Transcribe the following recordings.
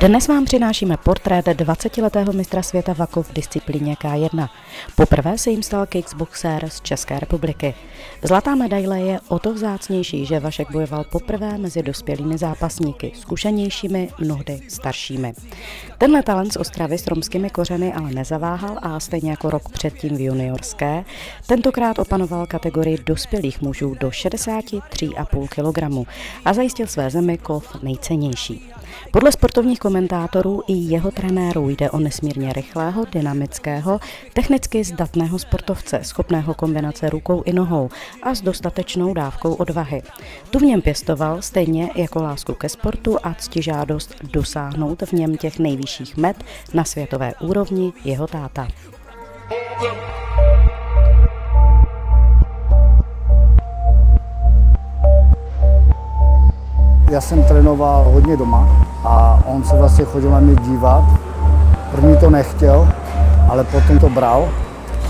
Dnes vám přinášíme portrét 20-letého mistra světa Vaku v disciplíně K1. Poprvé se jim stal kickboxer z České republiky. Zlatá medaile je o to vzácnější, že Vašek bojoval poprvé mezi dospělými zápasníky, zkušenějšími, mnohdy staršími. Tenhle talent z Ostravy s romskými kořeny ale nezaváhal a stejně jako rok předtím v juniorské, tentokrát opanoval kategorii dospělých mužů do 63,5 kg a zajistil své zemi kov nejcennější. Podle sportovních komentátorů i jeho trenérů jde o nesmírně rychlého, dynamického, technicky zdatného sportovce, schopného kombinace rukou i nohou a s dostatečnou dávkou odvahy. Tu v něm pěstoval stejně jako lásku ke sportu a ctižádost dosáhnout v něm těch nejvyšších met na světové úrovni jeho táta. Já jsem trénoval hodně doma a on se vlastně chodil na mě dívat. První to nechtěl, ale potom to bral.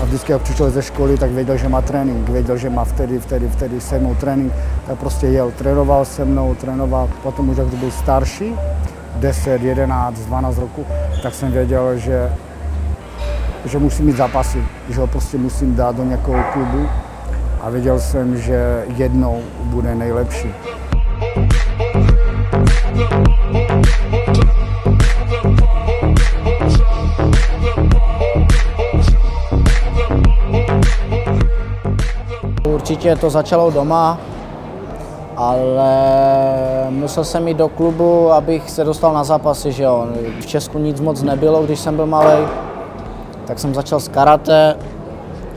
A vždycky, jak přišel ze školy, tak věděl, že má trénink, věděl, že má vtedy, vtedy, vtedy se mnou trénink, tak prostě jel, trénoval se mnou, trénoval, potom už jak byl starší, 10, 11, 12 roku, tak jsem věděl, že, že musím mít zápasy, že ho prostě musím dát do nějakého klubu. A věděl jsem, že jednou bude nejlepší. Určitě to začalo doma, ale musel jsem jít do klubu, abych se dostal na zápasy, že jo. V Česku nic moc nebylo, když jsem byl malý, tak jsem začal s karate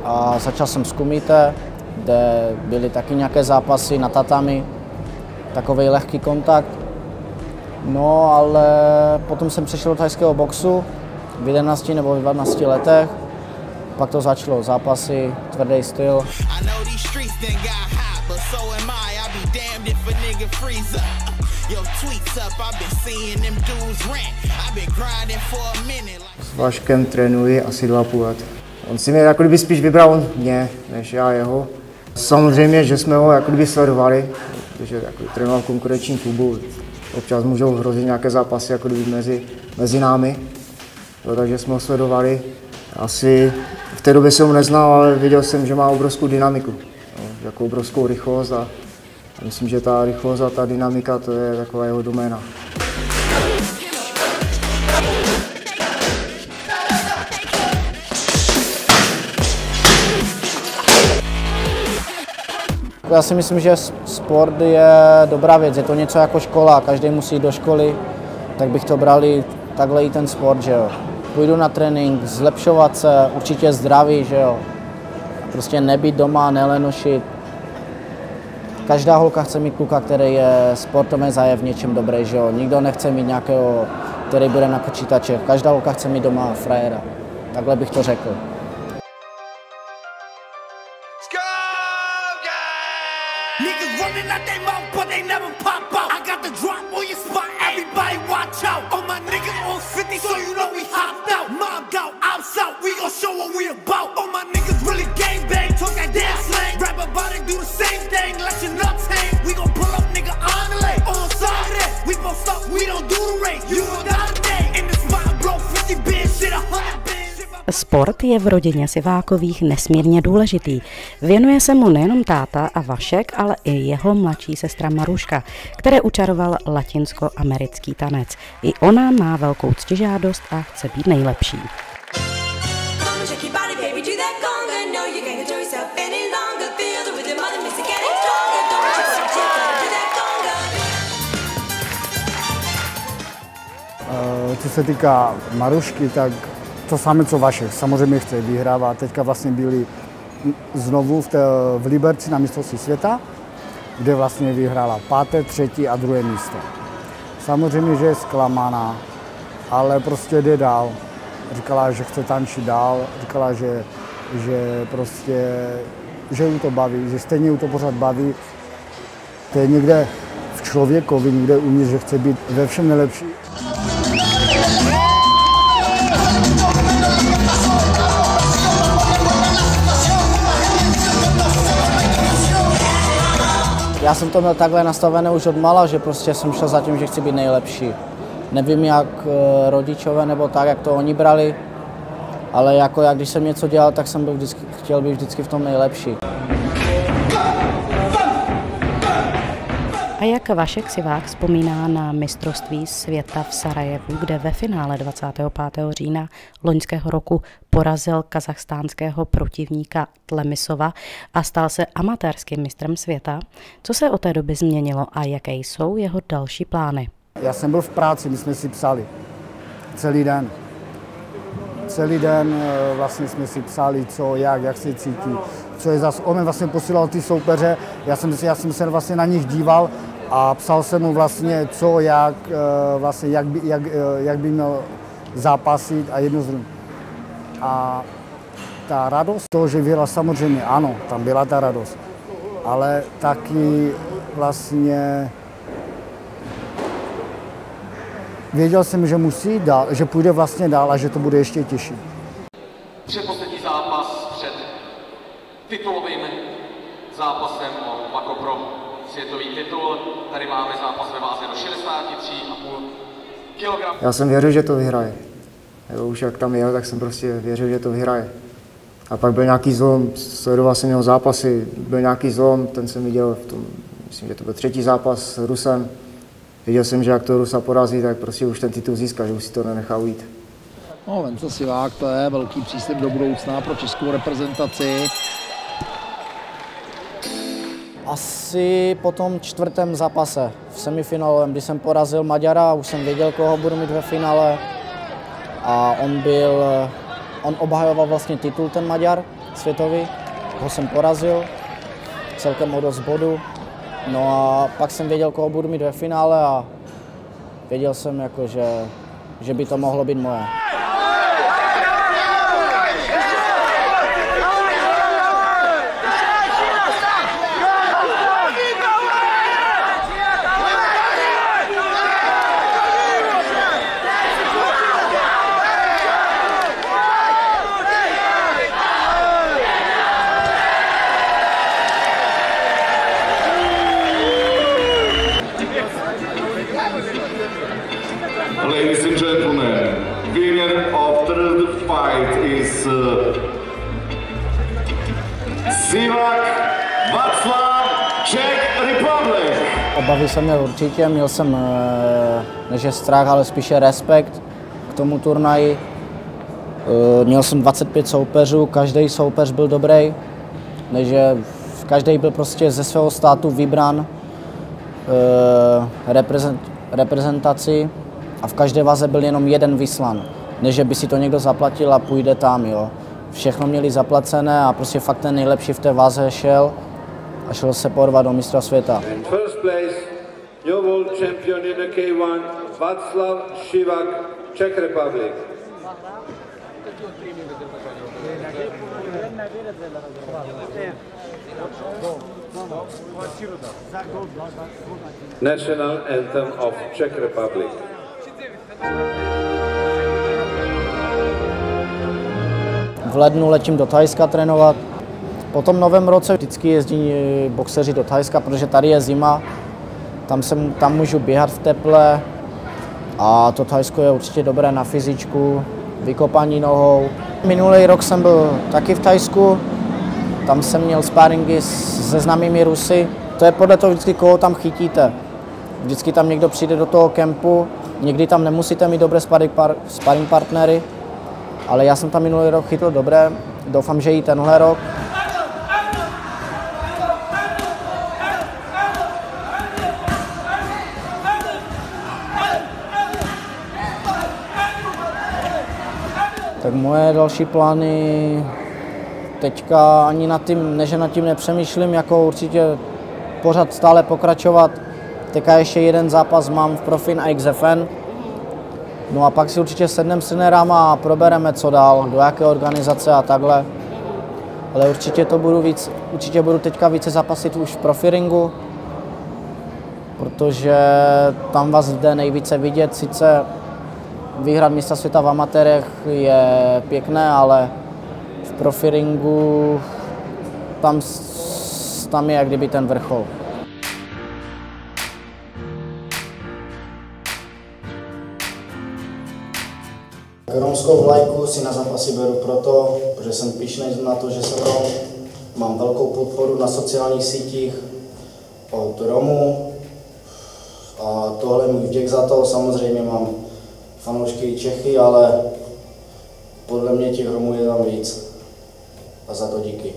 a začal jsem s kumite, kde byly taky nějaké zápasy na tatami, takový lehký kontakt. No, ale potom jsem přešel do thajského boxu v 11 nebo v 12 letech pak to začalo, zápasy, tvrdý styl. S Vaškem trénuji asi dva půl let. On si mě jako kdyby spíš vybral mě, než já jeho. Samozřejmě, že jsme ho jako kdyby sledovali, protože jako trénoval v konkurenčním klubu. Občas můžou hrozit nějaké zápasy jako kdyby mezi, mezi námi. Jo, takže jsme ho sledovali. Asi v té době jsem ho neznal, ale viděl jsem, že má obrovskou dynamiku, no, jako obrovskou rychlost a, a myslím, že ta rychlost a ta dynamika, to je taková jeho doména. Já si myslím, že sport je dobrá věc, je to něco jako škola, každý musí jít do školy, tak bych to brali takhle i ten sport, že jo půjdu na trénink, zlepšovat se, určitě zdraví, že jo. Prostě nebýt doma, nelenošit. Každá holka chce mít kluka, který je sportovně a v něčem dobrý, že jo. Nikdo nechce mít nějakého, který bude na počítače. Každá holka chce mít doma frajera. Takhle bych to řekl. Sport je v rodině Sivákových nesmírně důležitý. Věnuje se mu nejenom táta a Vašek, ale i jeho mladší sestra Maruška, které učaroval latinsko-americký tanec. I ona má velkou ctižádost a chce být nejlepší. Eh, co se týká Marušky, tak to samé, co vaše. Samozřejmě chce vyhrávat. Teďka vlastně byli znovu v, té, v Liberci na mistrovství světa, kde vlastně vyhrála páté, třetí a druhé místo. Samozřejmě, že je zklamaná, ale prostě jde dál. Říkala, že chce tančit dál, říkala, že, že prostě, že jí to baví, že stejně jí to pořád baví. To je někde v člověkovi, někde uvnitř, že chce být ve všem nejlepší. Já jsem to měl takhle nastavené už od mala, že prostě jsem šel za tím, že chci být nejlepší. nevím jak eh, rodičové nebo tak, jak to oni brali, ale jako já, když jsem něco dělal, tak jsem byl vždycky, chtěl být vždycky v tom nejlepší. A jak Vašek Sivák vzpomíná na mistrovství světa v Sarajevu, kde ve finále 25. října loňského roku porazil kazachstánského protivníka Tlemisova a stal se amatérským mistrem světa, co se od té doby změnilo a jaké jsou jeho další plány? Já jsem byl v práci, my jsme si psali celý den. Celý den eh, vlastně jsme si psali, co, jak, jak se cítí, co je zas. On vlastně posílal ty soupeře, já jsem, já jsem se vlastně na nich díval a psal jsem mu vlastně, co, jak, eh, vlastně, jak, by, jak, eh, jak by měl zápasit a jedno z. A ta radost toho, že vyhrál, samozřejmě ano, tam byla ta radost, ale taky vlastně věděl jsem, že musí dál, že půjde vlastně dál a že to bude ještě těžší. Předposlední zápas před titulovým zápasem o Mako pro světový titul. Tady máme zápas ve váze do 63,5 kg. Já jsem věřil, že to vyhraje. Jo, už jak tam jel, tak jsem prostě věřil, že to vyhraje. A pak byl nějaký zlom, sledoval jsem jeho zápasy, byl nějaký zlom, ten jsem viděl v tom, myslím, že to byl třetí zápas s Rusem. Viděl jsem, že jak to Rusa porazí, tak prostě už ten titul získá, že už si to nenechá ujít. No, Venco Sivák, to je velký příslip do budoucna pro českou reprezentaci. Asi po tom čtvrtém zápase v semifinálovém, kdy jsem porazil Maďara, už jsem věděl, koho budu mít ve finále. A on byl, on obhajoval vlastně titul ten Maďar světový, ho jsem porazil, celkem o dost bodu. No a pak jsem věděl, koho budu mít ve finále a věděl jsem, jako, že, že by to mohlo být moje. Obavy jsem měl určitě, měl jsem eh, než strach, ale spíše respekt k tomu turnaji. Eh, Měl jsem 25 soupeřů, každý soupeř byl dobrý, takže každý byl prostě ze svého státu vybran eh, reprezent, reprezentaci a v každé vaze byl jenom jeden vyslan. Než by si to někdo zaplatil a půjde tam, jo. Všechno měli zaplacené a prostě fakt ten nejlepší v té váze šel a šel se porvat do mistra světa. Place, new world champion in the K1, Václav Šivak, Czech Republic. National anthem of Czech Republic. V lednu letím do Thajska trénovat. Po tom novém roce vždycky jezdí eh, boxeři do Thajska, protože tady je zima. Tam, jsem, tam můžu běhat v teple a to Thajsko je určitě dobré na fyzičku, vykopání nohou. Minulý rok jsem byl taky v Thajsku, tam jsem měl sparingy se známými Rusy. To je podle toho vždycky, koho tam chytíte. Vždycky tam někdo přijde do toho kempu, někdy tam nemusíte mít dobré sparring, par, sparring partnery, ale já jsem tam minulý rok chytl dobré, doufám, že i tenhle rok. Moje další plány teďka ani nad tím, než nad tím nepřemýšlím, jako určitě pořád stále pokračovat. Teďka ještě jeden zápas mám v Profin a XFN. No a pak si určitě sedneme s a probereme, co dál, do jaké organizace a takhle. Ale určitě to budu víc, určitě budu teďka více zapasit už v profiringu, protože tam vás jde nejvíce vidět. Sice vyhrát místa světa v amatérech je pěkné, ale v profiringu tam, tam je jak kdyby ten vrchol. Romskou vlajku si na zápasy beru proto, že jsem pišnej na to, že jsem Rom. Mám velkou podporu na sociálních sítích od Romů a tohle můj vděk za to. Samozřejmě mám fanoušky Čechy, ale podle mě těch Romů je tam víc. A za to díky.